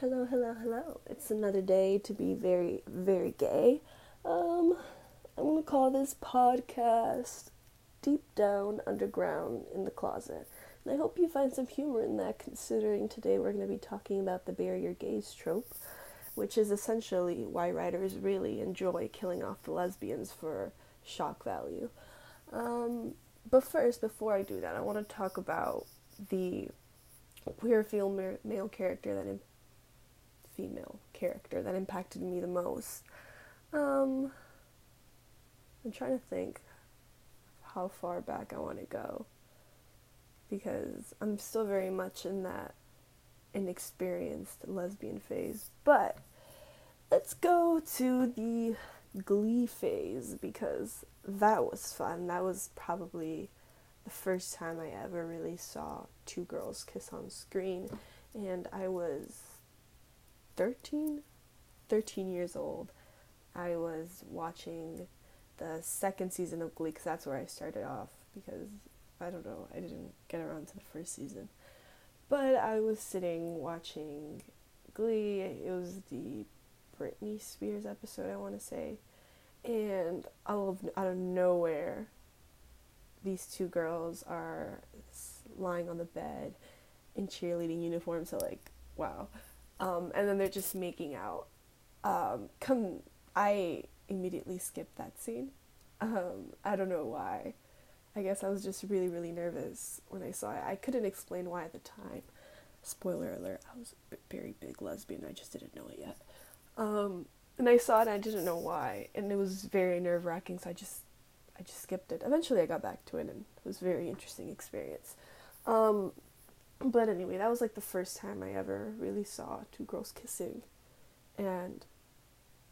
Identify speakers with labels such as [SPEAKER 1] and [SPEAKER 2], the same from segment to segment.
[SPEAKER 1] Hello, hello, hello. It's another day to be very, very gay. Um, I'm gonna call this podcast Deep Down Underground in the Closet. And I hope you find some humor in that, considering today we're gonna be talking about the Bury Your Gays trope, which is essentially why writers really enjoy killing off the lesbians for shock value. Um, but first, before I do that, I want to talk about the queer female male character that female character that impacted me the most. Um, I'm trying to think how far back I want to go because I'm still very much in that inexperienced lesbian phase. But let's go to the glee phase because that was fun. That was probably the first time I ever really saw two girls kiss on screen, and I was 13, 13 years old. I was watching the second season of Glee because that's where I started off because I don't know, I didn't get around to the first season. But I was sitting watching Glee. It was the Britney Spears episode, I want to say. And out of, out of nowhere, these two girls are lying on the bed in cheerleading uniforms. So, like, wow. Um, and then they're just making out. Um, come, I immediately skipped that scene. Um, I don't know why. I guess I was just really, really nervous when I saw it. I couldn't explain why at the time. Spoiler alert, I was a very big lesbian. I just didn't know it yet. Um, and I saw it and I didn't know why. And it was very nerve wracking, so I just I just skipped it. Eventually I got back to it and it was a very interesting experience. Um, but anyway, that was like the first time I ever really saw two girls kissing. And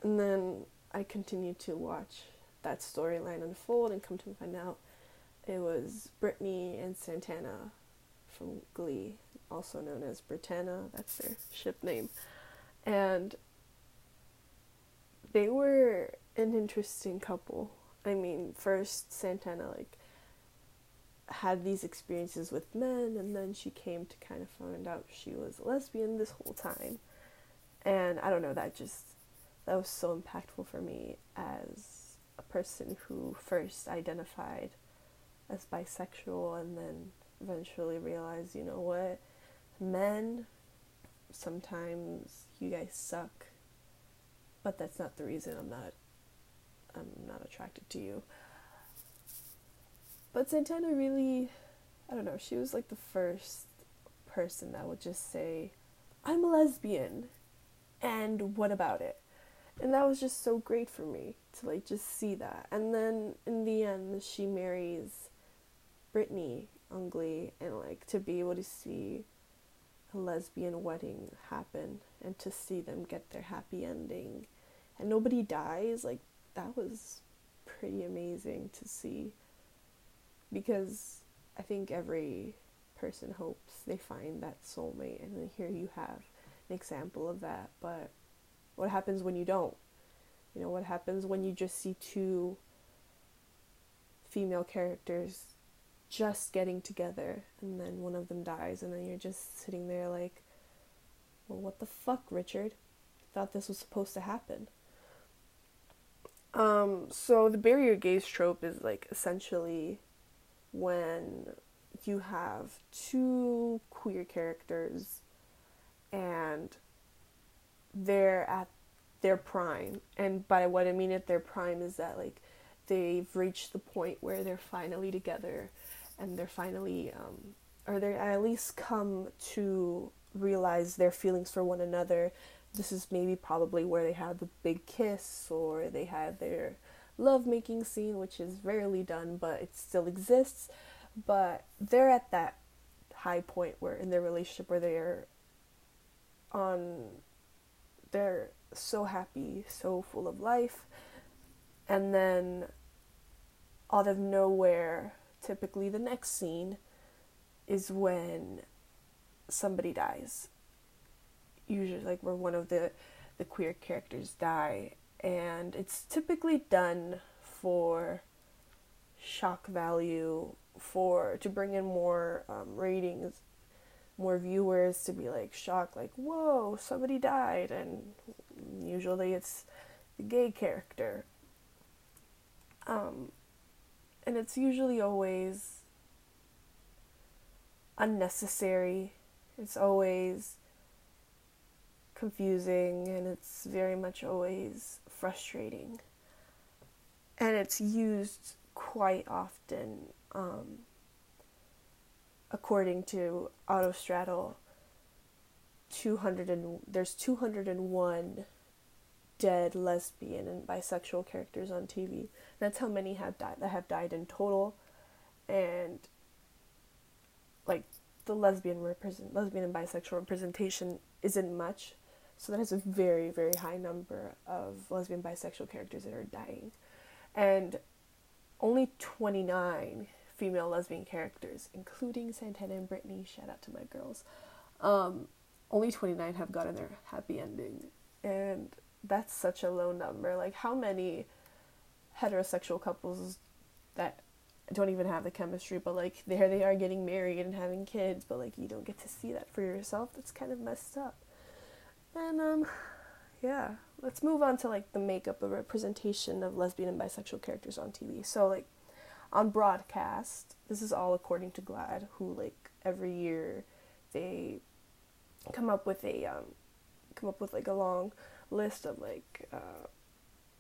[SPEAKER 1] and then I continued to watch that storyline unfold and come to find out it was Brittany and Santana from Glee, also known as Brittana, that's their ship name. And they were an interesting couple. I mean, first Santana like had these experiences with men and then she came to kind of find out she was a lesbian this whole time. And I don't know, that just that was so impactful for me as a person who first identified as bisexual and then eventually realized, you know what, men, sometimes you guys suck, but that's not the reason I'm not I'm not attracted to you. But Santana really, I don't know, she was like the first person that would just say, I'm a lesbian, and what about it? And that was just so great for me to like just see that. And then in the end, she marries Brittany Glee, and like to be able to see a lesbian wedding happen and to see them get their happy ending and nobody dies, like that was pretty amazing to see because I think every person hopes they find that soulmate, and then here you have an example of that. But what happens when you don't? You know, what happens when you just see two female characters just getting together and then one of them dies, and then you're just sitting there like, well, what the fuck, Richard? Thought this was supposed to happen. Um, so the Bury Your Gays trope is like essentially when you have two queer characters and they're at their prime. And by what I mean at their prime is that like they've reached the point where they're finally together and they're finally um or they at least come to realize their feelings for one another this is maybe probably where they had the big kiss or they had their love making scene, which is rarely done, but it still exists. But they're at that high point where in their relationship where they're on they're so happy, so full of life. And then out of nowhere, typically the next scene is when somebody dies usually like where one of the the queer characters die and it's typically done for shock value for to bring in more um, ratings more viewers to be like shocked, like, whoa, somebody died. And usually it's the gay character. Um, and it's usually always unnecessary. It's always confusing and it's very much always frustrating. And it's used quite often, um, according to Autostraddle. 200 and there's 201 dead lesbian and bisexual characters on TV. That's how many have died that have died in total, and like the lesbian represent lesbian and bisexual representation isn't much, so that is a very very high number of lesbian bisexual characters that are dying, and only 29 female lesbian characters, including Santana and Brittany. Shout out to my girls. Um, only 29 have gotten their happy ending, and that's such a low number. Like, how many heterosexual couples that don't even have the chemistry, but like there they are getting married and having kids, but like you don't get to see that for yourself. That's kind of messed up. And um yeah, let's move on to like the makeup of representation of lesbian and bisexual characters on TV. So like on broadcast, this is all according to GLAAD, who like every year they come up with a um come up with like a long list of like uh,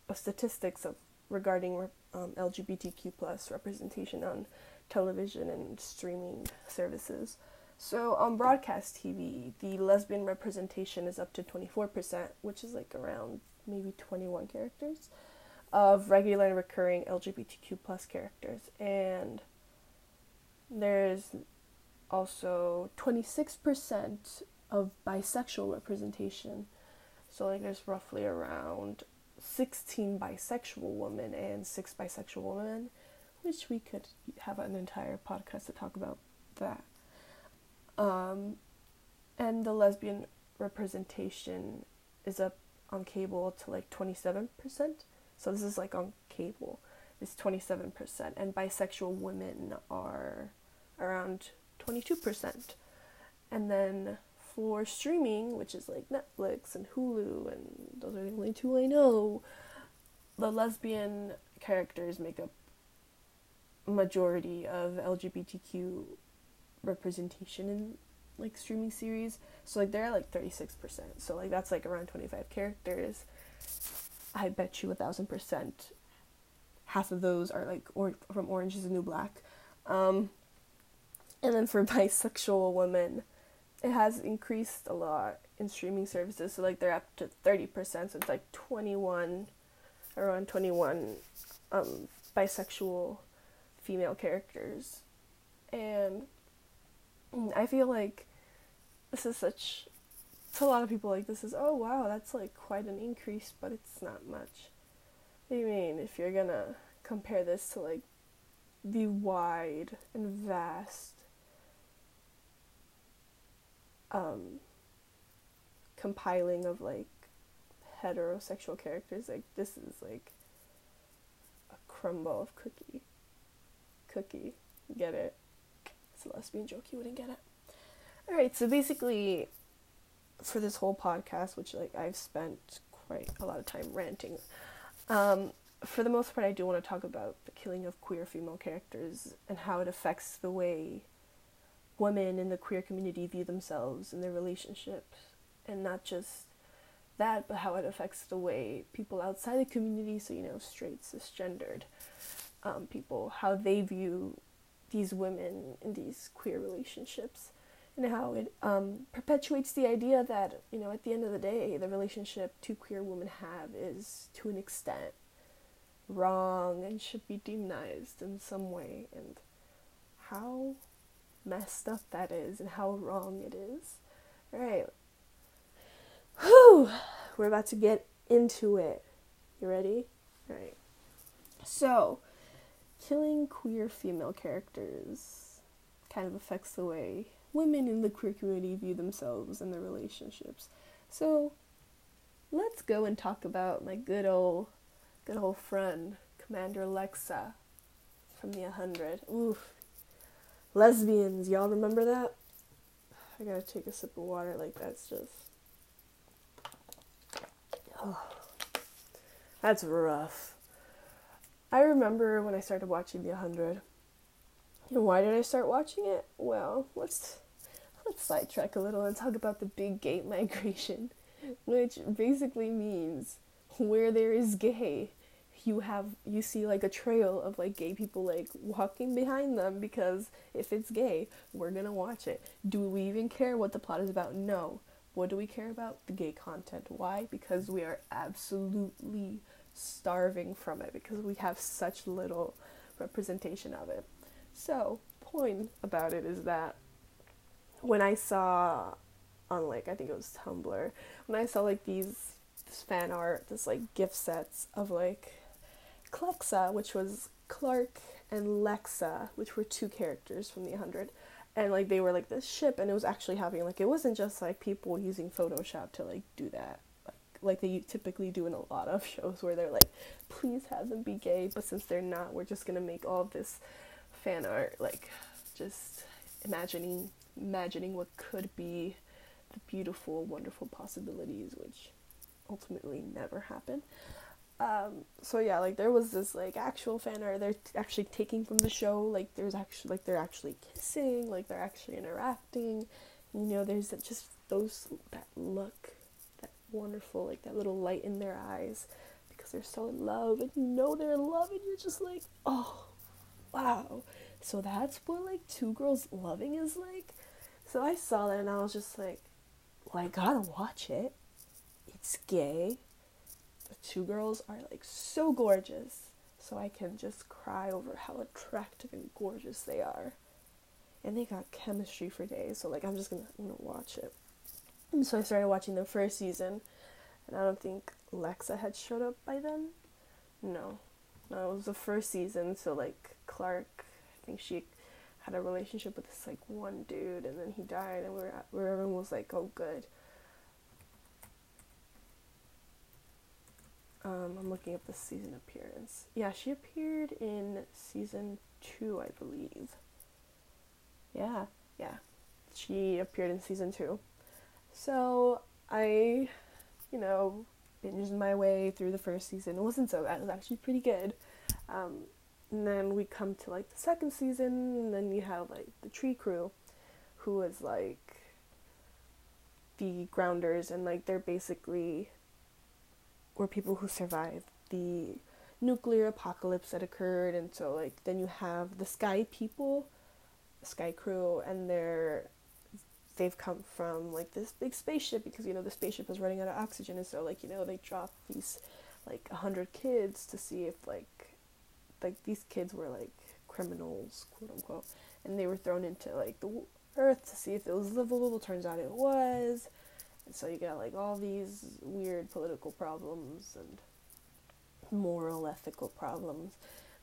[SPEAKER 1] of statistics of regarding um, LGBTQ plus representation on television and streaming services. So on broadcast TV, the lesbian representation is up to 24%, which is like around maybe 21 characters of regular and recurring LGBTQ plus characters. And there's also 26% of bisexual representation. So like there's roughly around 16 bisexual women and 6 bisexual women, which we could have an entire podcast to talk about that. Um, and the lesbian representation is up on cable to like 27%. So this is like on cable is 27% and bisexual women are around 22%. And then for streaming, which is like Netflix and Hulu, and those are the only two I know, the lesbian characters make up majority of LGBTQ representation in like streaming series. So like they're like 36%. So like that's like around 25 characters. I bet you a thousand percent half of those are like or from Orange is the New Black. Um, and then for bisexual women, it has increased a lot in streaming services. So like they're up to thirty percent. So it's like twenty one, around twenty one, um, bisexual female characters, and I feel like this is such. To a lot of people, like this is oh wow, that's like quite an increase, but it's not much. You mean if you're gonna compare this to like the wide and vast um, compiling of like heterosexual characters. Like this is like a crumble of cookie. Cookie, get it? It's a lesbian joke. You wouldn't get it. All right. So basically, for this whole podcast, which like I've spent quite a lot of time ranting. Um, for the most part, I do want to talk about the killing of queer female characters and how it affects the way women in the queer community view themselves and their relationships, and not just that, but how it affects the way people outside the community, so you know, straight, cisgendered um, people, how they view these women in these queer relationships, and how it um, perpetuates the idea that you know, at the end of the day, the relationship two queer women have is to an extent wrong and should be demonized in some way, and how messed up that is and how wrong it is. Alright. Whew! We're about to get into it. You ready? Alright. So, killing queer female characters kind of affects the way women in the queer community view themselves and their relationships. So, let's go and talk about my good old, good old friend, Commander Lexa from the 100. Oof, lesbians. Y'all remember that? I gotta take a sip of water. Like that's just. Oh, that's rough. I remember when I started watching The 100. And why did I start watching it? Well, let's let's sidetrack a little and talk about the big gate migration, which basically means where there is gay, you have you see like a trail of like gay people like walking behind them because if it's gay, we're gonna watch it. Do we even care what the plot is about? No. What do we care about? The gay content. Why? Because we are absolutely starving from it because we have such little representation of it. So, point about it is that when I saw on like I think it was Tumblr, when I saw like these fan art, this like gif sets of like Clexa, which was Clarke and Lexa, which were two characters from the 100. And like they were like this ship, and it was actually happening. Like it wasn't just like people using Photoshop to like do that, like they typically do in a lot of shows where they're like, please have them be gay, but since they're not, we're just gonna make all this fan art, like just imagining imagining what could be the beautiful, wonderful possibilities, which ultimately never happen. Um, so yeah, like there was this like actual fan art they're t- actually taking from the show. Like there's actually like they're actually kissing, like they're actually interacting. You know, there's just those that look, wonderful like that little light in their eyes because they're so in love and you know they're in love and you're just like oh wow. So that's what like two girls loving is like. So I saw that and I was just like, well I gotta watch it. It's gay the two girls are like so gorgeous. So I can just cry over how attractive and gorgeous they are. And they got chemistry for days. So like I'm just gonna I'm gonna watch it. So I started watching the first season and I don't think Lexa had showed up by then. No. No, it was the first season, so like Clarke I think she had a relationship with this like one dude and then he died and we were everyone was like, Oh good. Um, I'm looking up the season appearance. Yeah, she appeared in season two, I believe. Yeah, yeah. She appeared in season two. So I, you know, binged my way through the first season. It wasn't so bad, it was actually pretty good. Um, and then we come to like the second season, and then you have like the Trikru, who is like the grounders, and like they're basically were people who survived the nuclear apocalypse that occurred and so like then you have the sky people Skaikru and they're they've come from like this big spaceship because you know the spaceship is running out of oxygen and so like you know they drop these like a hundred kids to see if like like these kids were like criminals quote unquote and they were thrown into like the earth to see if it was livable turns out it was and so you got like all these weird political problems and moral, ethical problems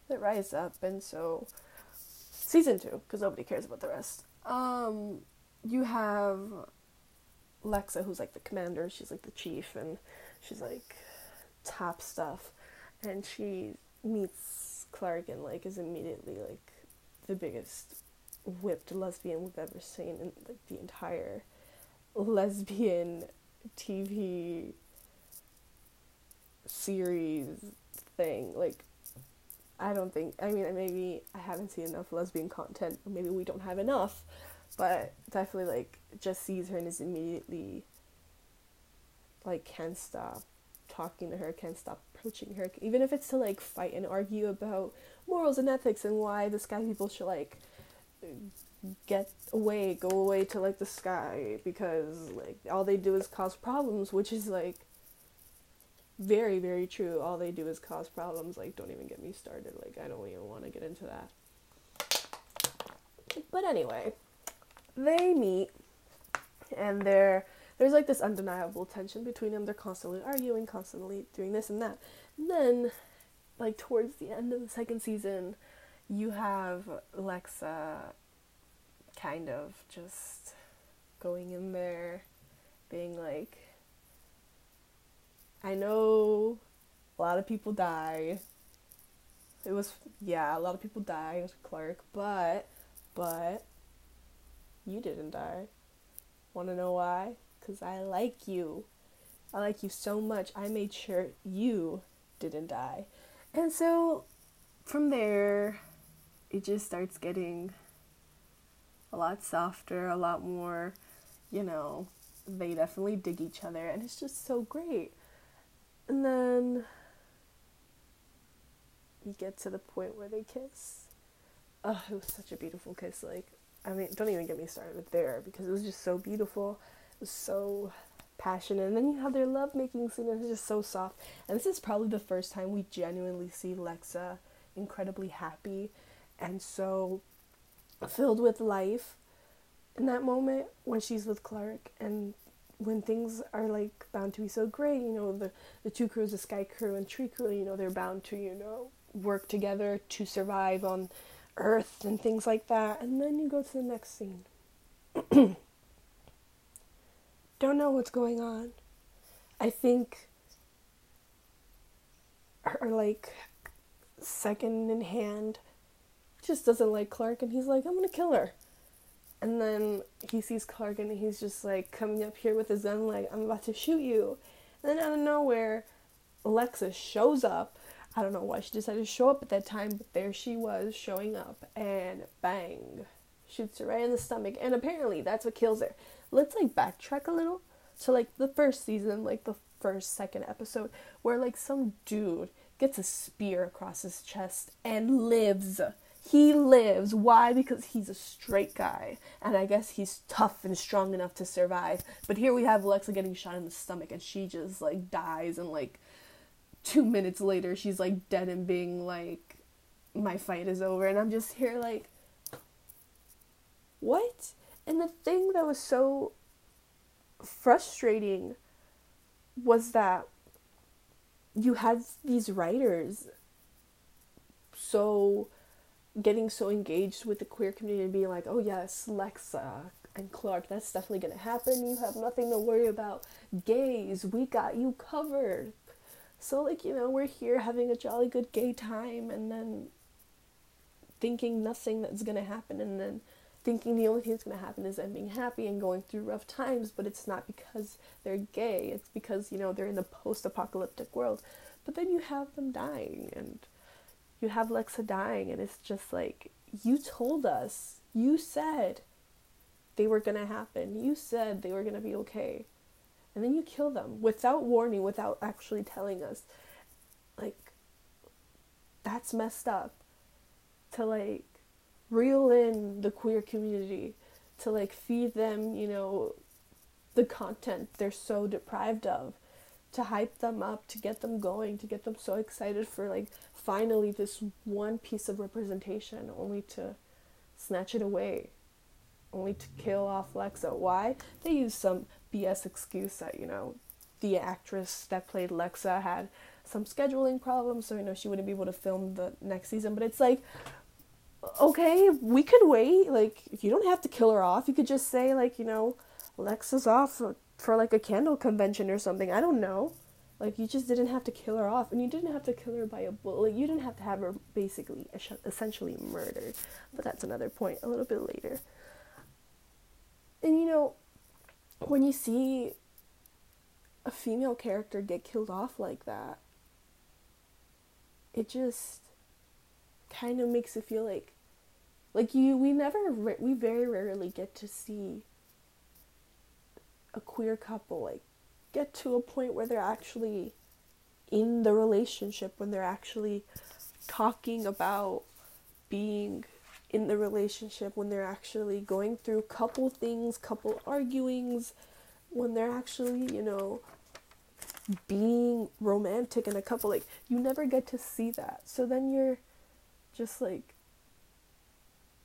[SPEAKER 1] that rise up. And so, season two, because nobody cares about the rest. Um, you have Lexa, who's like the commander. She's like the chief, and she's like top stuff. And she meets Clarke and like is immediately like the biggest whipped lesbian we've ever seen in like the entire lesbian TV series thing. Like, I don't think, I mean, maybe I haven't seen enough lesbian content, maybe we don't have enough, but definitely, like, just sees her and is immediately, like, can't stop talking to her, can't stop approaching her, even if it's to, like, fight and argue about morals and ethics and why the sky people should, like, get away, go away to like the sky because like all they do is cause problems, which is like very very true. All they do is cause problems. Like don't even get me started. Like I don't even want to get into that. But anyway, they meet and they're there's like this undeniable tension between them. They're constantly arguing, constantly doing this and that. And then like towards the end of the second season, you have Lexa kind of just going in there, being like, I know a lot of people die. It was, yeah, a lot of people die died, Clarke, but, but, you didn't die. Want to know why? Because I like you. I like you so much. I made sure you didn't die. And so from there, it just starts getting a lot softer, a lot more, you know, they definitely dig each other, and it's just so great. And then you get to the point where they kiss. Oh, it was such a beautiful kiss. Like, I mean, don't even get me started with there because it was just so beautiful. It was so passionate. And then you have their love making scene, and it's just so soft. And this is probably the first time we genuinely see Lexa incredibly happy and so filled with life in that moment when she's with Clarke and when things are like bound to be so great, you know, the, the two crews, the Skaikru and Trikru, you know, they're bound to, you know, work together to survive on Earth and things like that. And then you go to the next scene. Don't know what's going on. I think her like second in hand just doesn't like Clarke and he's like, I'm gonna kill her. And then he sees Clarke and he's just like coming up here with his gun, like, I'm about to shoot you. And then out of nowhere, Alexa shows up. I don't know why she decided to show up at that time, but there she was showing up and bang, shoots her right in the stomach. And apparently that's what kills her. Let's like backtrack a little to like the first season, like the first, second episode, where like some dude gets a spear across his chest and lives he lives. Why? Because he's a straight guy. And I guess he's tough and strong enough to survive. But here we have Alexa getting shot in the stomach and she just like dies and like two minutes later she's like dead and being like my fight is over and I'm just here like what? And the thing that was so frustrating was that you had these writers so getting so engaged with the queer community and being like, oh yes, Lexa and Clarke, that's definitely gonna happen. You have nothing to worry about. Gays, we got you covered. So like, you know, we're here having a jolly good gay time and then thinking nothing that's gonna happen and then thinking the only thing that's gonna happen is them being happy and going through rough times, but it's not because they're gay, it's because, you know, they're in the post apocalyptic world. But then you have them dying and you have Lexa dying, and it's just like, you told us, you said they were gonna happen, you said they were gonna be okay. And then you kill them without warning, without actually telling us. Like, that's messed up. To like reel in the queer community, to like feed them, you know, the content they're so deprived of, to hype them up, to get them going, to get them so excited for like finally this one piece of representation only to snatch it away only to kill off Lexa. Why? They use some BS excuse that, you know, the actress that played Lexa had some scheduling problems, so, you know, she wouldn't be able to film the next season. But it's like, okay, we could wait. Like, you don't have to kill her off. You could just say, like, you know, Lexa's off for, for like a candle convention or something. I don't know. Like you just didn't have to kill her off, and you didn't have to kill her by a bullet. Like you didn't have to have her basically, essentially murdered. But that's another point a little bit later. And you know, when you see a female character get killed off like that, it just kind of makes it feel like, like you. We never, we very rarely get to see a queer couple like get to a point where they're actually in the relationship, when they're actually talking about being in the relationship, when they're actually going through couple things, couple arguings, when they're actually, you know, being romantic in a couple. Like, you never get to see that. So then you're just like,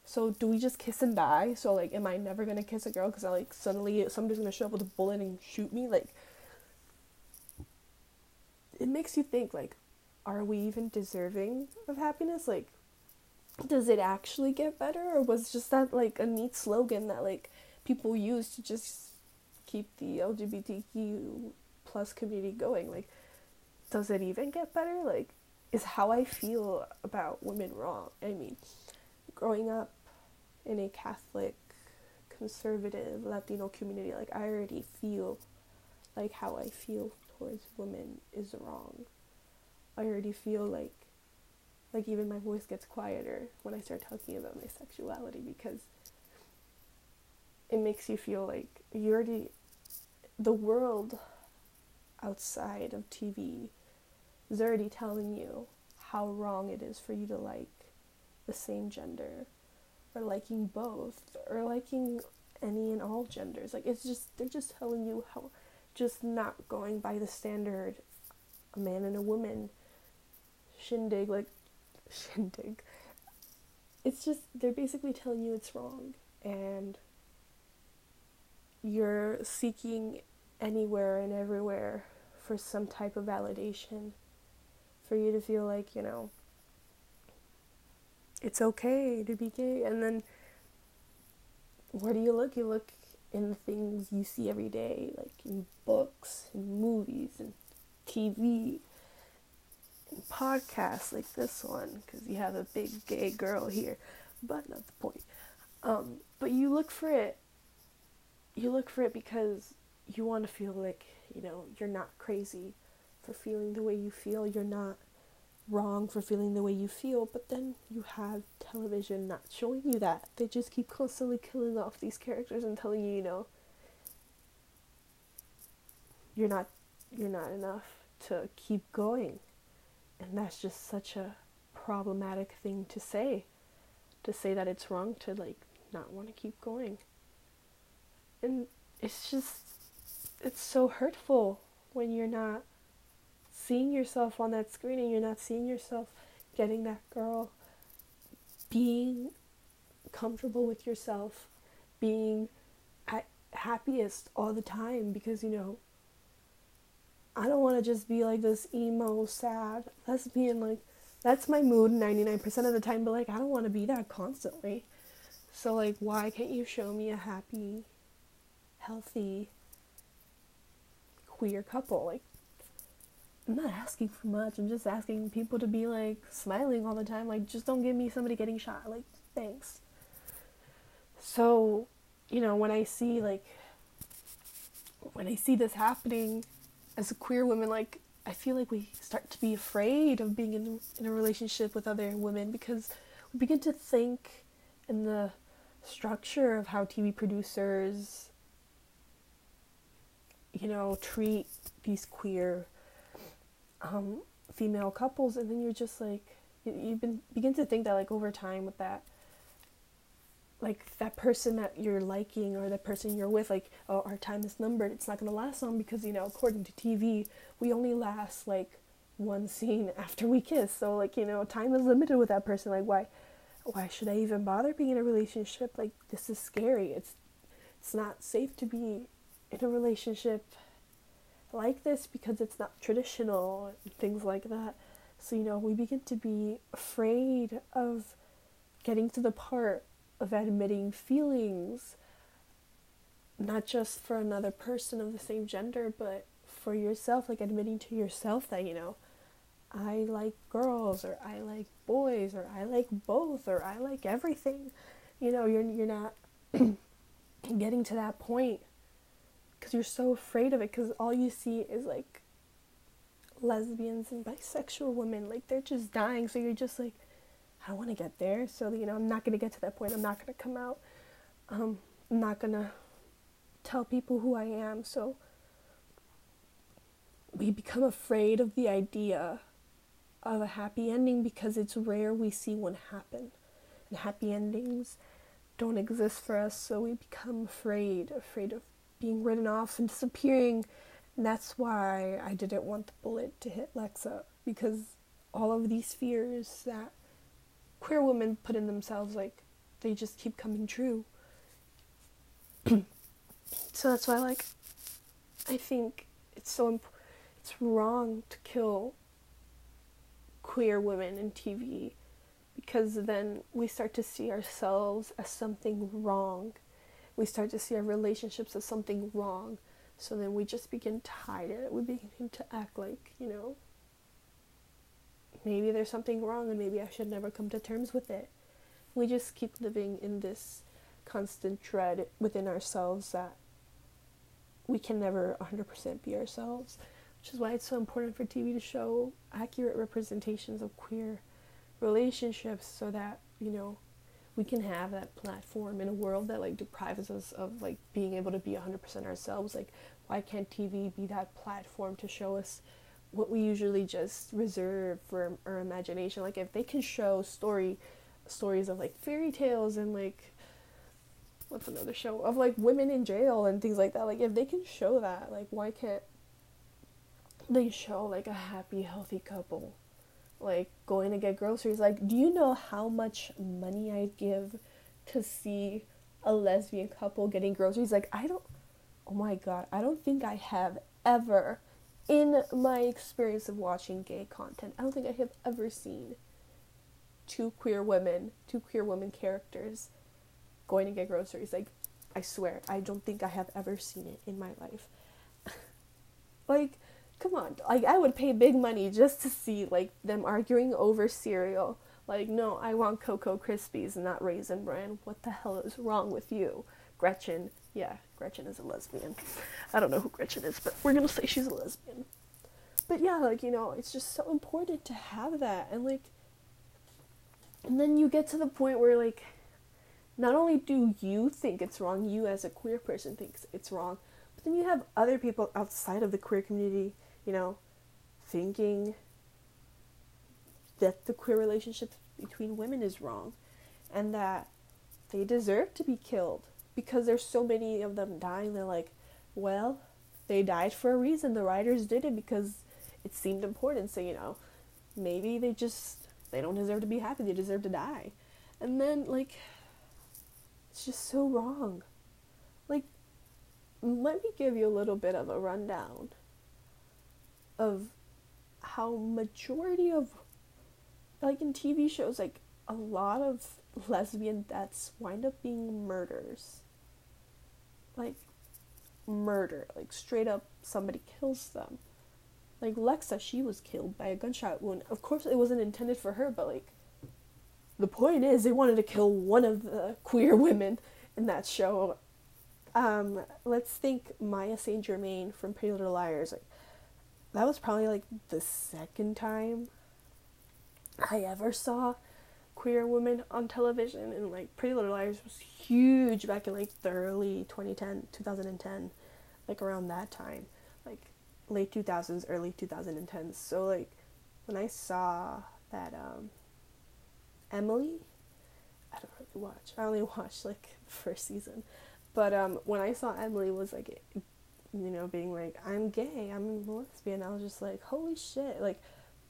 [SPEAKER 1] so do we just kiss and die? So like, am I never gonna kiss a girl because I like suddenly somebody's gonna show up with a bullet and shoot me? Like, it makes you think like are we even deserving of happiness like does it actually get better or was just that like a neat slogan that like people use to just keep the lgbtq plus community going? Like does it even get better? Like is how i feel about women wrong? I mean growing up in a catholic conservative Latino community, like I already feel like how I feel towards women is wrong. I already feel like like even my voice gets quieter when I start talking about my sexuality because it makes you feel like you already the world outside of TV is already telling you how wrong it is for you to like the same gender or liking both or liking any and all genders. Like it's just they're just telling you how just not going by the standard a man and a woman shindig like shindig. It's just they're basically telling you it's wrong and you're seeking anywhere and everywhere for some type of validation for you to feel like, you know, it's okay to be gay. And then where do you look? You look in the things you see every day, like in books, in movies, and TV, and podcasts like this one, because you have a big gay girl here, but not the point. Um, but you look for it. You look for it because you want to feel like, you know, you're not crazy for feeling the way you feel. You're not wrong for feeling the way you feel, but then you have television not showing you that. They just keep constantly killing off these characters and telling you, you know, you're not you're not enough to keep going. And that's just such a problematic thing to say. To say that it's wrong to like not want to keep going. And it's just it's so hurtful when you're not seeing yourself on that screen and you're not seeing yourself getting that girl, being comfortable with yourself, being at happiest all the time because you know I don't want to just be like this emo sad lesbian like that's my mood 99% of the time but like I don't want to be that constantly. So like why can't you show me a happy healthy queer couple like I'm not asking for much. I'm just asking people to be like smiling all the time. Like, just don't give me somebody getting shot. Like, thanks. So, you know, when I see like, when I see this happening as a queer woman, like, I feel like we start to be afraid of being in, in a relationship with other women because we begin to think in the structure of how TV producers, you know, treat these queer um, female couples, and then you're just like you, you been, begin to think that like over time with that like that person that you're liking or the person you're with like oh our time is numbered it's not going to last long because you know according to tv we only last like one scene after we kiss. So like you know time is limited with that person. Like why why should i even bother being in a relationship? Like this is scary. It's it's not safe to be in a relationship like this because it's not traditional and things like that. So, you know, we begin to be afraid of getting to the part of admitting feelings, not just for another person of the same gender, but for yourself, like admitting to yourself that, you know, I like girls or I like boys or I like both or I like everything. You know, you're you're not getting to that point because you're so afraid of it because all you see is like lesbians and bisexual women like they're just dying so you're just like i want to get there so you know i'm not going to get to that point i'm not going to come out um, i'm not going to tell people who i am so we become afraid of the idea of a happy ending because it's rare we see one happen and happy endings don't exist for us so we become afraid afraid of being written off and disappearing. And that's why I didn't want the bullet to hit Lexa because all of these fears that queer women put in themselves, like, they just keep coming true. so that's why, like, I think it's so imp- it's wrong to kill queer women in TV because then we start to see ourselves as something wrong we start to see our relationships as something wrong. So then we just begin to hide it. We begin to act like, you know, maybe there's something wrong and maybe I should never come to terms with it. We just keep living in this constant dread within ourselves that we can never 100% be ourselves, which is why it's so important for TV to show accurate representations of queer relationships so that, you know, we can have that platform in a world that like deprives us of like being able to be 100% ourselves. Like, why can't TV be that platform to show us what we usually just reserve for our imagination? Like, if they can show story stories of like fairy tales and like what's another show of like women in jail and things like that. Like if they can show that, like why can't they show like a happy, healthy couple, like going to get groceries? Like, do you know how much money I'd give to see a lesbian couple getting groceries? Like I don't. Oh my god, I don't think I have ever, in my experience of watching gay content, I don't think I have ever seen two queer women, two queer women characters going to get groceries. Like, I swear, I don't think I have ever seen it in my life. like, come on. Like, I would pay big money just to see, like, them arguing over cereal. Like, no, I want Cocoa Krispies, and not Raisin Bran. What the hell is wrong with you? Gretchen. Yeah, Gretchen is a lesbian. I don't know who Gretchen is, but we're gonna say she's a lesbian. But yeah, like, you know, it's just so important to have that. And, like, and then you get to the point where, like, not only do you think it's wrong, you as a queer person thinks it's wrong, but then you have other people outside of the queer community, you know, thinking that the queer relationship between women is wrong and that they deserve to be killed because there's so many of them dying. They're like, well, they died for a reason. The writers did it because it seemed important. So, you know, maybe they just, they don't deserve to be happy. They deserve to die. And then, like, it's just so wrong. Like, let me give you a little bit of a rundown of how majority of like in TV shows like a lot of lesbian deaths wind up being murders. Like murder, like straight up somebody kills them. Like Lexa, she was killed by a gunshot wound. Of course it wasn't intended for her, but like the point is they wanted to kill one of the queer women in that show. Um, let's think Maya Saint Germain from Pretty Little Liars. Like, that was probably like the second time I ever saw queer women on television, and like Pretty Little Liars was huge back in like the early 2010, 2010, like around that time, like late 2000s, early 2010s. So like when I saw that um, Emily. I don't really watch. I only watched like the first season. But um, when I saw Emily was like, you know, being like, I'm gay, I'm a lesbian, I was just like, holy shit! Like,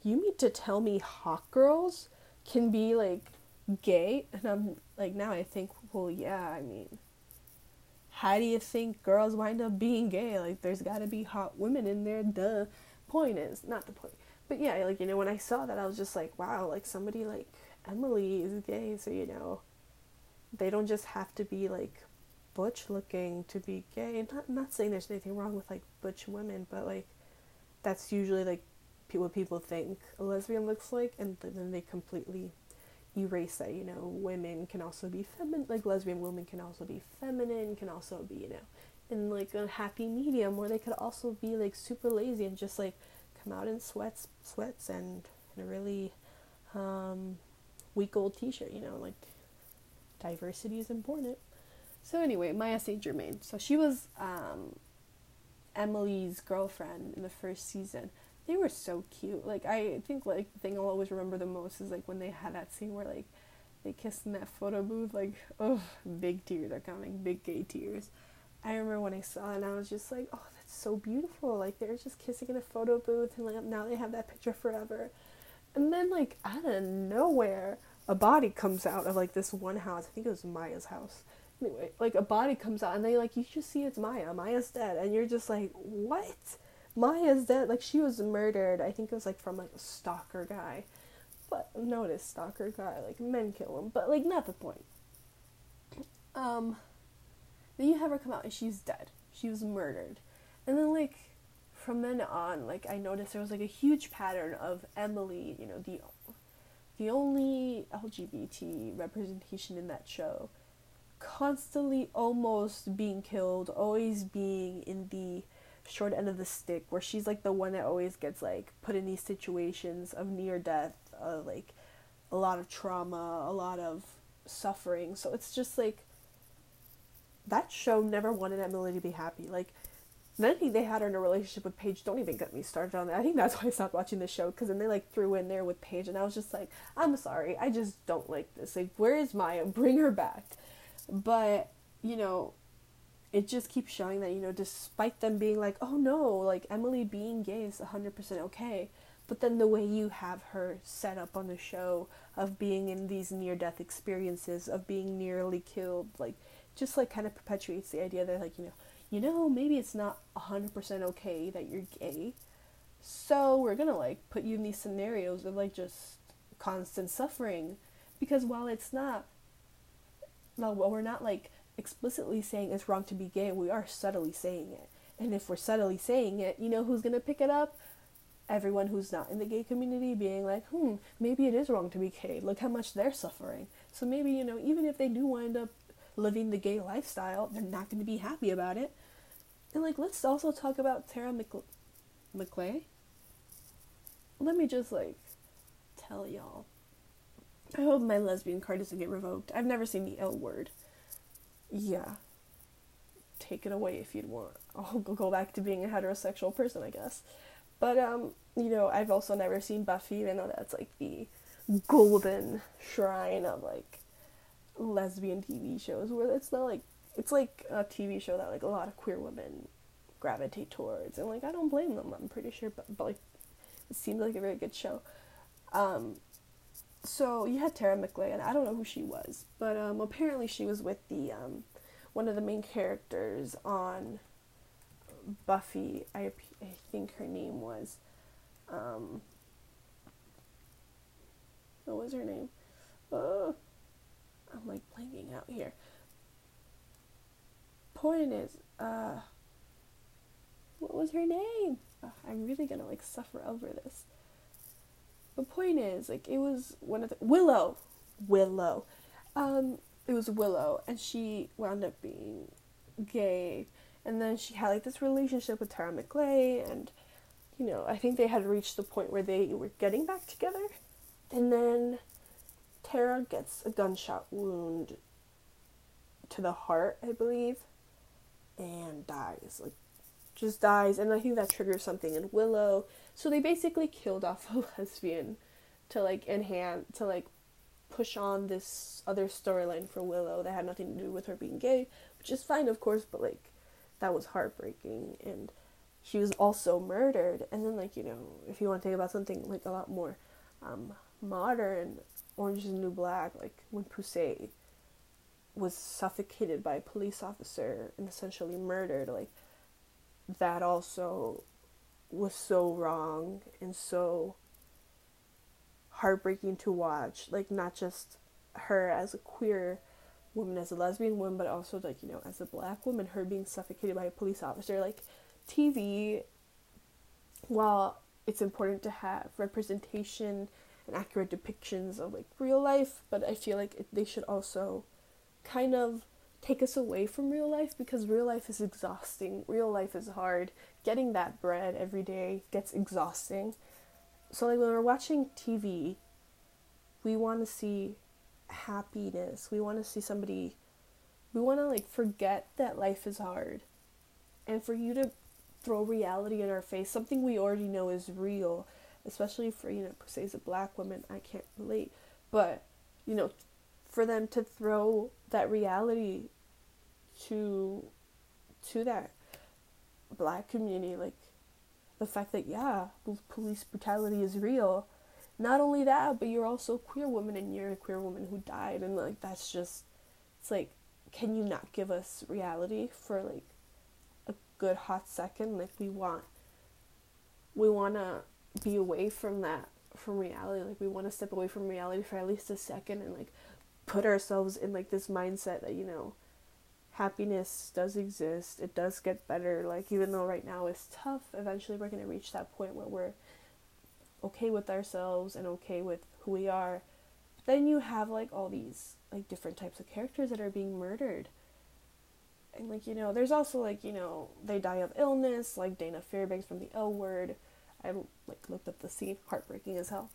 [SPEAKER 1] you mean to tell me hot girls can be like gay? And I'm like, now I think, well, yeah. I mean, how do you think girls wind up being gay? Like, there's got to be hot women in there. The point is not the point, but yeah, like you know, when I saw that, I was just like, wow, like somebody like Emily is gay, so you know, they don't just have to be like butch looking to be gay. Not not saying there's anything wrong with like butch women, but like that's usually like what people think a lesbian looks like, and then they completely erase that. You know, women can also be feminine. Like lesbian women can also be feminine. Can also be you know in like a happy medium, where they could also be like super lazy and just like come out in sweats, sweats, and in a really um, week old t shirt, you know, like diversity is important. So, anyway, Maya St. Germain. So, she was um, Emily's girlfriend in the first season. They were so cute. Like, I think, like, the thing I'll always remember the most is, like, when they had that scene where, like, they kissed in that photo booth. Like, oh, big tears are coming, big gay tears. I remember when I saw it and I was just like, oh, that's so beautiful. Like, they're just kissing in a photo booth and, like, now they have that picture forever. And then, like, out of nowhere, a body comes out of, like, this one house. I think it was Maya's house. Anyway, like, a body comes out, and they, like, you just see it's Maya. Maya's dead. And you're just like, what? Maya's dead. Like, she was murdered. I think it was, like, from, like, a stalker guy. But notice, stalker guy. Like, men kill him. But, like, not the point. Um, then you have her come out, and she's dead. She was murdered. And then, like, from then on, like I noticed there was like a huge pattern of Emily, you know, the the only LGBT representation in that show, constantly almost being killed, always being in the short end of the stick where she's like the one that always gets like put in these situations of near death, of like a lot of trauma, a lot of suffering. So it's just like that show never wanted Emily to be happy. Like then they had her in a relationship with Paige. Don't even get me started on that. I think that's why I stopped watching the show because then they like threw in there with Paige, and I was just like, I'm sorry, I just don't like this. Like, where is Maya? Bring her back. But you know, it just keeps showing that you know, despite them being like, oh no, like Emily being gay is hundred percent okay. But then the way you have her set up on the show of being in these near death experiences, of being nearly killed, like just like kind of perpetuates the idea that like you know you know, maybe it's not 100% okay that you're gay. So we're gonna like put you in these scenarios of like just constant suffering. Because while it's not, no, well, we're not like explicitly saying it's wrong to be gay, we are subtly saying it. And if we're subtly saying it, you know who's gonna pick it up? Everyone who's not in the gay community being like, hmm, maybe it is wrong to be gay. Look how much they're suffering. So maybe, you know, even if they do wind up living the gay lifestyle, they're not going to be happy about it. And like, let's also talk about Tara McC- Maclay. Let me just like tell y'all. I hope my lesbian card doesn't get revoked. I've never seen the L word. Yeah. Take it away if you'd want. I'll go back to being a heterosexual person, I guess. But um, you know, I've also never seen Buffy, even though that's like the golden shrine of like lesbian TV shows where it's not like it's like a TV show that like a lot of queer women gravitate towards, and like I don't blame them. I'm pretty sure, but, but like it seemed like a very good show. Um, so you had Tara Maclay, and I don't know who she was, but um, apparently she was with the um, one of the main characters on Buffy. I I think her name was. Um, what was her name? Uh, I'm like blanking out here. Point is, uh, what was her name? Oh, I'm really gonna like suffer over this. The point is, like, it was one of the Willow, Willow. Um, it was Willow, and she wound up being gay, and then she had like this relationship with Tara Maclay, and you know, I think they had reached the point where they were getting back together, and then Tara gets a gunshot wound to the heart, I believe, and dies. Like, just dies, and I think that triggers something in Willow. So they basically killed off a lesbian to like enhance, to like push on this other storyline for Willow that had nothing to do with her being gay, which is fine, of course, but like that was heartbreaking. And she was also murdered. And then, like, you know, if you want to think about something like a lot more um, modern, Orange is the New Black, like when Poussey was suffocated by a police officer and essentially murdered, like that also was so wrong and so heartbreaking to watch. Like not just her as a queer woman, as a lesbian woman, but also like, you know, as a black woman, her being suffocated by a police officer. Like TV while it's important to have representation and accurate depictions of like real life, but I feel like they should also kind of take us away from real life because real life is exhausting. Real life is hard. Getting that bread every day gets exhausting. So like when we're watching TV, we want to see happiness. We want to see somebody we want to like forget that life is hard. And for you to throw reality in our face, something we already know is real especially for you know say as a black woman i can't relate but you know for them to throw that reality to to that black community like the fact that yeah police brutality is real. Not only that but you're also a queer woman and you're a queer woman who died and like that's just it's like can you not give us reality for like a good hot second? Like we want we want to be away from that from reality. Like we want to step away from reality for at least a second and like put ourselves in like this mindset that you know happiness does exist. It does get better. Like even though right now it's tough eventually we're going to reach that point where we're okay with ourselves and okay with who we are. Then you have like all these like different types of characters that are being murdered. And like you know there's also like you know they die of illness like dana fairbanks from the l word. I like looked up the scene heartbreaking as hell.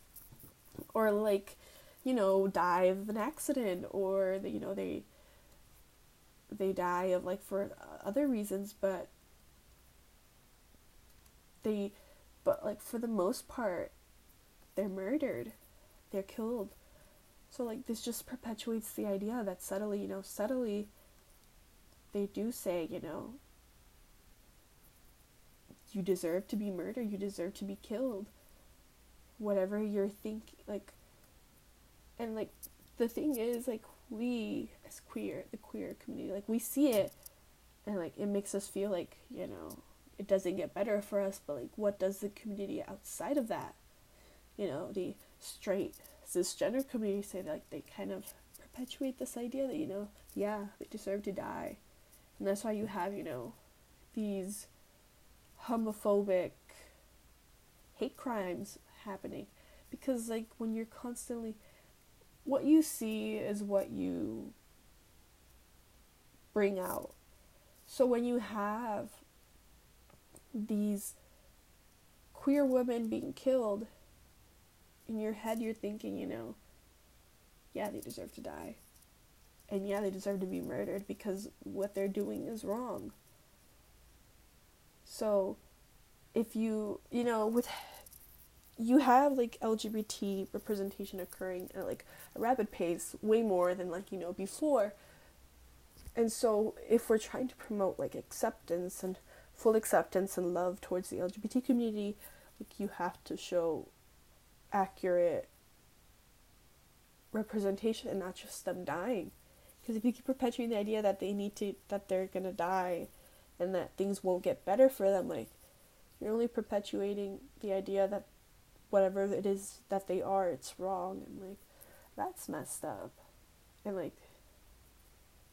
[SPEAKER 1] Or like you know die of an accident or you know they they die of like for uh, other reasons but they but like for the most part they're murdered. They're killed. So like this just perpetuates the idea that subtly you know subtly they do say you know you deserve to be murdered. You deserve to be killed. Whatever you're thinking like and like the thing is like we as queer the queer community like we see it and like it makes us feel like you know it doesn't get better for us but like what does the community outside of that you know the straight cisgender community say that like they kind of perpetuate this idea that you know yeah they deserve to die. And that's why you have you know these homophobic hate crimes happening. Because like when you're constantly what you see is what you bring out. So when you have these queer women being killed in your head you're thinking you know yeah they deserve to die. And yeah they deserve to be murdered because what they're doing is wrong. So if you you know with you have like lgbt representation occurring at like a rapid pace way more than like you know before and so if we're trying to promote like acceptance and full acceptance and love towards the lgbt community like you have to show accurate representation and not just them dying. Because if you keep perpetuating the idea that they need to that they're gonna die and that things won't get better for them like you're only perpetuating the idea that whatever it is that they are it's wrong and like that's messed up. And like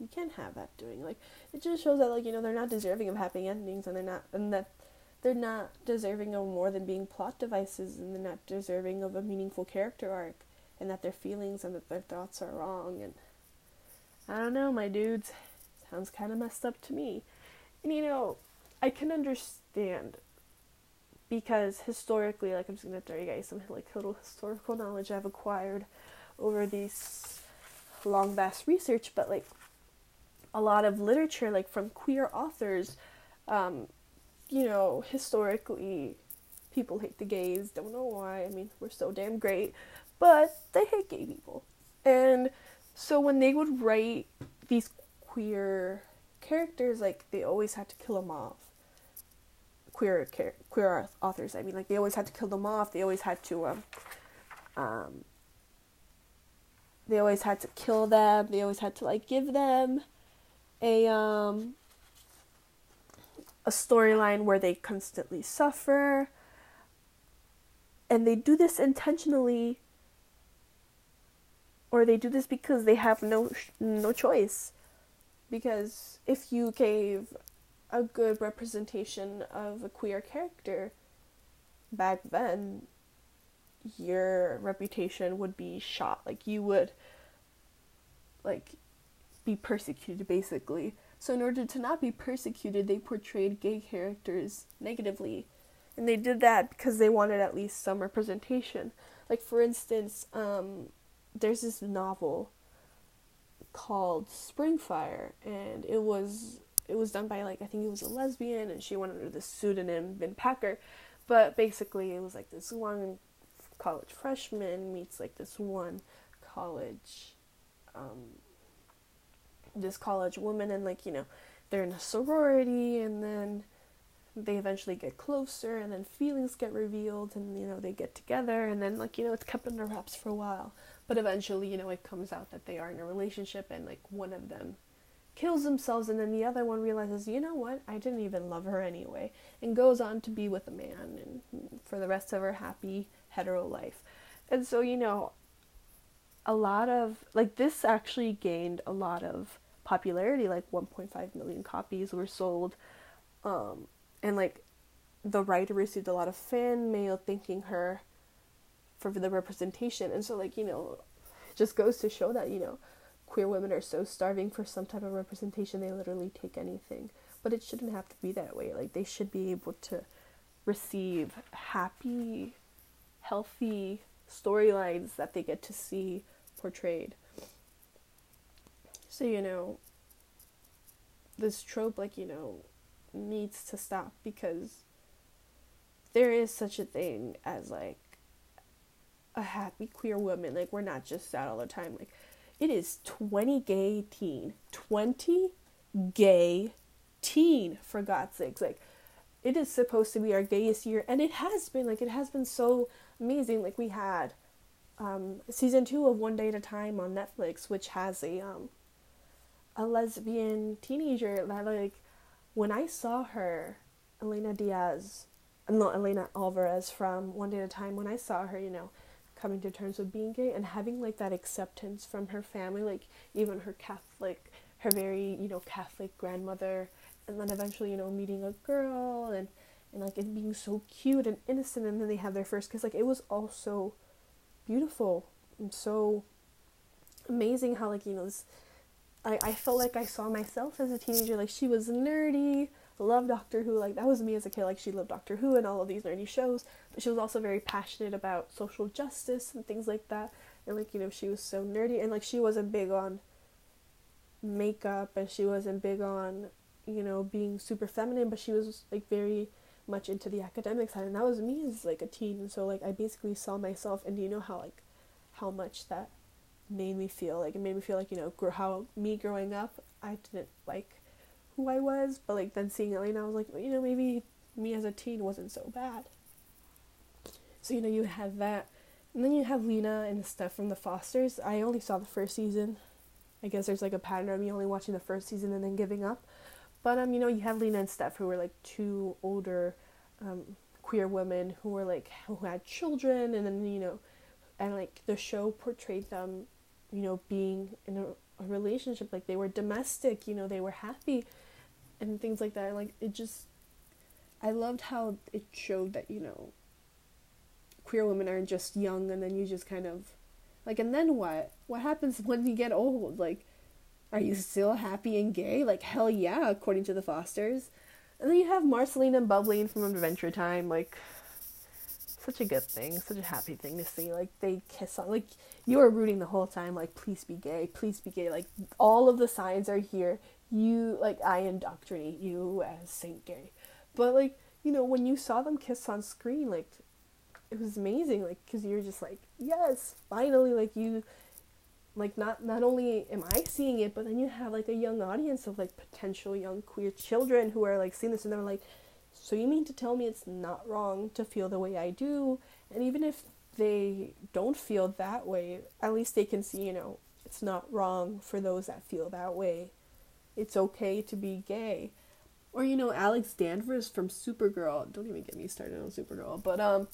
[SPEAKER 1] you can't have that doing like it just shows that like you know they're not deserving of happy endings and they're not and that they're not deserving of more than being plot devices and they're not deserving of a meaningful character arc and that their feelings and that their thoughts are wrong and I don't know, my dudes. Sounds kind of messed up to me. And you know, I can understand because historically, like I'm just gonna throw you guys some like little historical knowledge I've acquired over these long vast research, but like a lot of literature, like from queer authors, um, you know, historically, people hate the gays. Don't know why. I mean, we're so damn great, but they hate gay people, and so when they would write these queer characters, like they always had to kill them off. Queer queer authors, I mean, like they always had to kill them off. They always had to um, um, they always had to kill them. They always had to like give them a um a storyline where they constantly suffer. And they do this intentionally or they do this because they have no no choice because if you gave a good representation of a queer character back then your reputation would be shot like you would like be persecuted basically. So in order to not be persecuted they portrayed gay characters negatively. And they did that because they wanted at least some representation. Like for instance um, there's this novel called Spring Fire, and it was it was done by like I think it was a lesbian, and she went under the pseudonym Vin Packer, but basically it was like this one college freshman meets like this one college, um, this college woman, and like you know they're in a sorority, and then they eventually get closer and then feelings get revealed and you know they get together and then like you know it's kept under wraps for a while. But eventually you know it comes out that they are in a relationship and like one of them kills themselves and then the other one realizes you know what? I didn't even love her anyway and goes on to be with a man and for the rest of her happy hetero life. And so you know a lot of like this actually gained a lot of popularity like 1.5 million copies were sold um, and like the writer received a lot of fan mail thanking her for the representation and so like you know just goes to show that, you know, queer women are so starving for some type of representation they literally take anything. But it shouldn't have to be that way. Like they should be able to receive happy, healthy storylines that they get to see portrayed. So, you know, this trope, like, you know, needs to stop because there is such a thing as, like, a happy queer woman. Like, we're not just sad all the time. Like, it is 20 gay teen. 20 gay teen, for God's sakes. Like, it is supposed to be our gayest year, and it has been. Like, it has been so amazing. Like, we had um, season two of One Day at a Time on Netflix, which has a um, a lesbian teenager that like when I saw her, Elena Diaz, uh, no Elena Alvarez from One Day at a Time. When I saw her, you know, coming to terms with being gay and having like that acceptance from her family, like even her Catholic, her very you know Catholic grandmother, and then eventually you know meeting a girl and and like it being so cute and innocent, and then they have their first kiss. Like it was all so beautiful and so amazing how like you know this I, I felt like I saw myself as a teenager. Like she was nerdy, loved Doctor Who. Like that was me as a kid. Like she loved Doctor Who and all of these nerdy shows. But she was also very passionate about social justice and things like that. And like you know she was so nerdy and like she wasn't big on makeup and she wasn't big on you know being super feminine. But she was like very much into the academic side and that was me as like a teen. So like I basically saw myself and do you know how like how much that made me feel like it made me feel like you know grow, how me growing up I didn't like who I was, but like then seeing Elena, I was like, you know, maybe me as a teen wasn't so bad. So you know, you had that, and then you have Lena and Stef from the Fosters. I only saw the first season. I guess there's like a pattern of me only watching the first season and then giving up. But um, you know, you have Lena and Stef who were like two older um, queer women who were like who had children, and then you know, and like the show portrayed them you know, being in a, a relationship. Like they were domestic, you know, they were happy and things like that. Like it just, I loved how it showed that, you know, queer women aren't just young and then you just kind of, like, and then what? What happens when you get old? Like, are you still happy and gay? Like, hell yeah, according to the Fosters. And then you have Marceline and Bubbline from Adventure Time. Like, such a good thing, such a happy thing to see. Like they kiss on, like you are rooting the whole time. Like please be gay, please be gay. Like all of the signs are here. You like I indoctrinate you as Saint Gay, but like you know when you saw them kiss on screen, like it was amazing. Like because you're just like yes, finally, like you. Like not not only am I seeing it, but then you have like a young audience of like potential young queer children who are like seeing this and they're like, so you mean to tell me it's not wrong to feel the way I do? And even if they don't feel that way, at least they can see, you know, it's not wrong for those that feel that way. It's okay to be gay. Or, you know, Alex Danvers from Supergirl. Don't even get me started on Supergirl. But, um,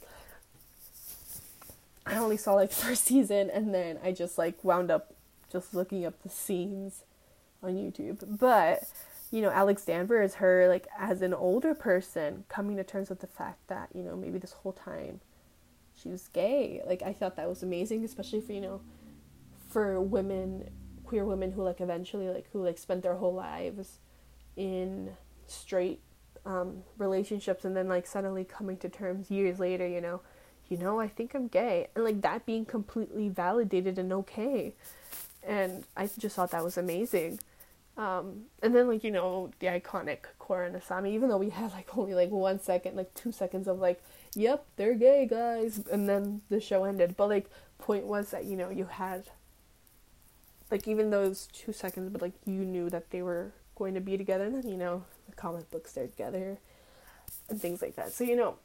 [SPEAKER 1] I only saw like first season and then I just like wound up just looking up the scenes on YouTube. But you know, Alex Danvers, her like as an older person coming to terms with the fact that, you know, maybe this whole time she was gay. Like I thought that was amazing, especially for, you know, for women queer women who like eventually like who like spent their whole lives in straight um, relationships and then like suddenly coming to terms years later, you know, you know, I think I'm gay. And like that being completely validated and okay. And I just thought that was amazing. Um, and then like you know the iconic Korra and Asami, even though we had like only like one second, like two seconds of like, yep, they're gay guys, and then the show ended. But like point was that you know you had like even those two seconds, but like you knew that they were going to be together, and then you know the comic books they're together, and things like that. So you know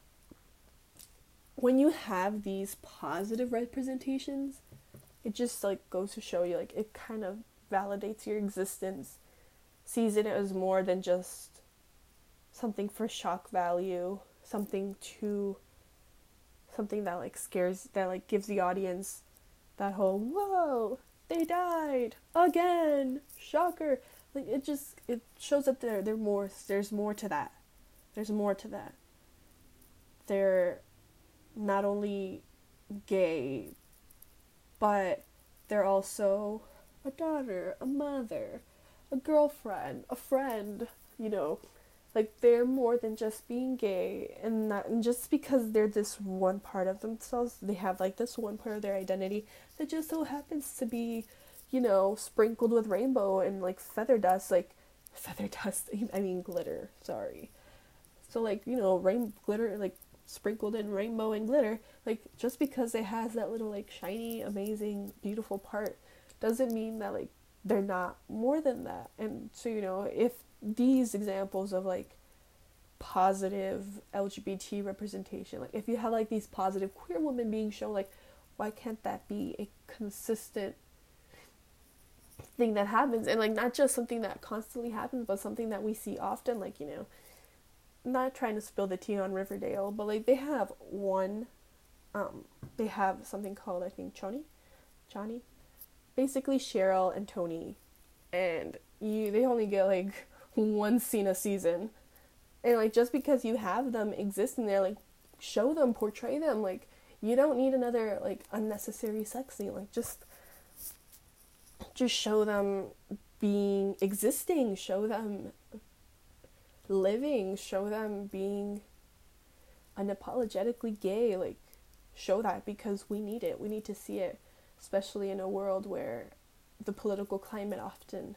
[SPEAKER 1] when you have these positive representations, it just like goes to show you like it kind of validates your existence sees it was more than just something for shock value, something to something that like scares that like gives the audience that whole whoa they died again shocker. Like it just it shows that there there more there's more to that. There's more to that. They're not only gay but they're also a daughter, a mother, a girlfriend, a friend, you know, like they're more than just being gay and not and just because they're this one part of themselves, they have like this one part of their identity that just so happens to be, you know, sprinkled with rainbow and like feather dust, like feather dust, I mean glitter, sorry. So like, you know, rain glitter like sprinkled in rainbow and glitter, like just because it has that little like shiny, amazing, beautiful part doesn't mean that like they're not more than that. And so, you know, if these examples of like positive LGBT representation, like if you have like these positive queer women being shown, like why can't that be a consistent thing that happens? And like not just something that constantly happens but something that we see often like you know not trying to spill the tea on Riverdale but like they have one um they have something called I think Choni? Johnny basically Cheryl and Toni and you they only get like one scene a season. And like just because you have them exist existing there like show them portray them like you don't need another like unnecessary sex scene. Like just just show them being existing show them living show them being unapologetically gay like show that because we need it. We need to see it especially in a world where the political climate often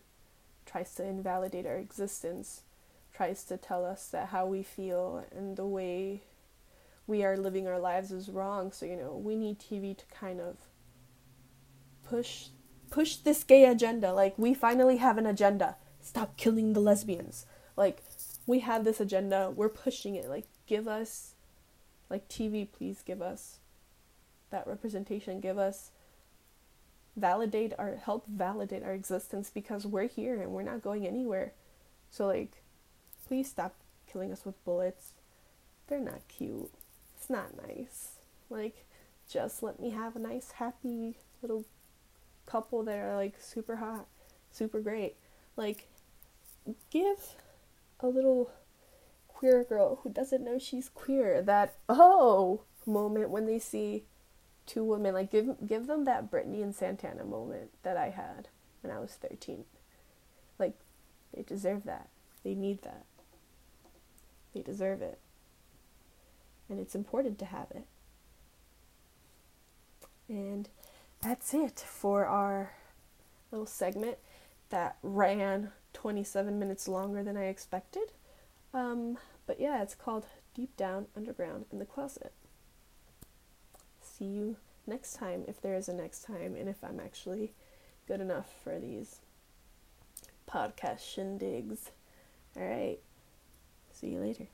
[SPEAKER 1] tries to invalidate our existence, tries to tell us that how we feel and the way we are living our lives is wrong. So, you know, we need TV to kind of push push this gay agenda. Like we finally have an agenda. Stop killing the lesbians. Like we have this agenda. We're pushing it. Like give us like TV please give us that representation. Give us validate our help validate our existence because we're here and we're not going anywhere. So like please stop killing us with bullets. They're not cute. It's not nice. Like just let me have a nice happy little couple that are like super hot, super great. Like give a little queer girl who doesn't know she's queer that oh moment when they see two women like give give them that Brittany and Santana moment that I had when I was 13. Like they deserve that. They need that. They deserve it. And it's important to have it. And that's it for our little segment that ran 27 minutes longer than I expected. Um, but yeah, it's called Deep Down Underground in the Closet see you next time if there is a next time and if I'm actually good enough for these podcast shindigs. All right. See you later.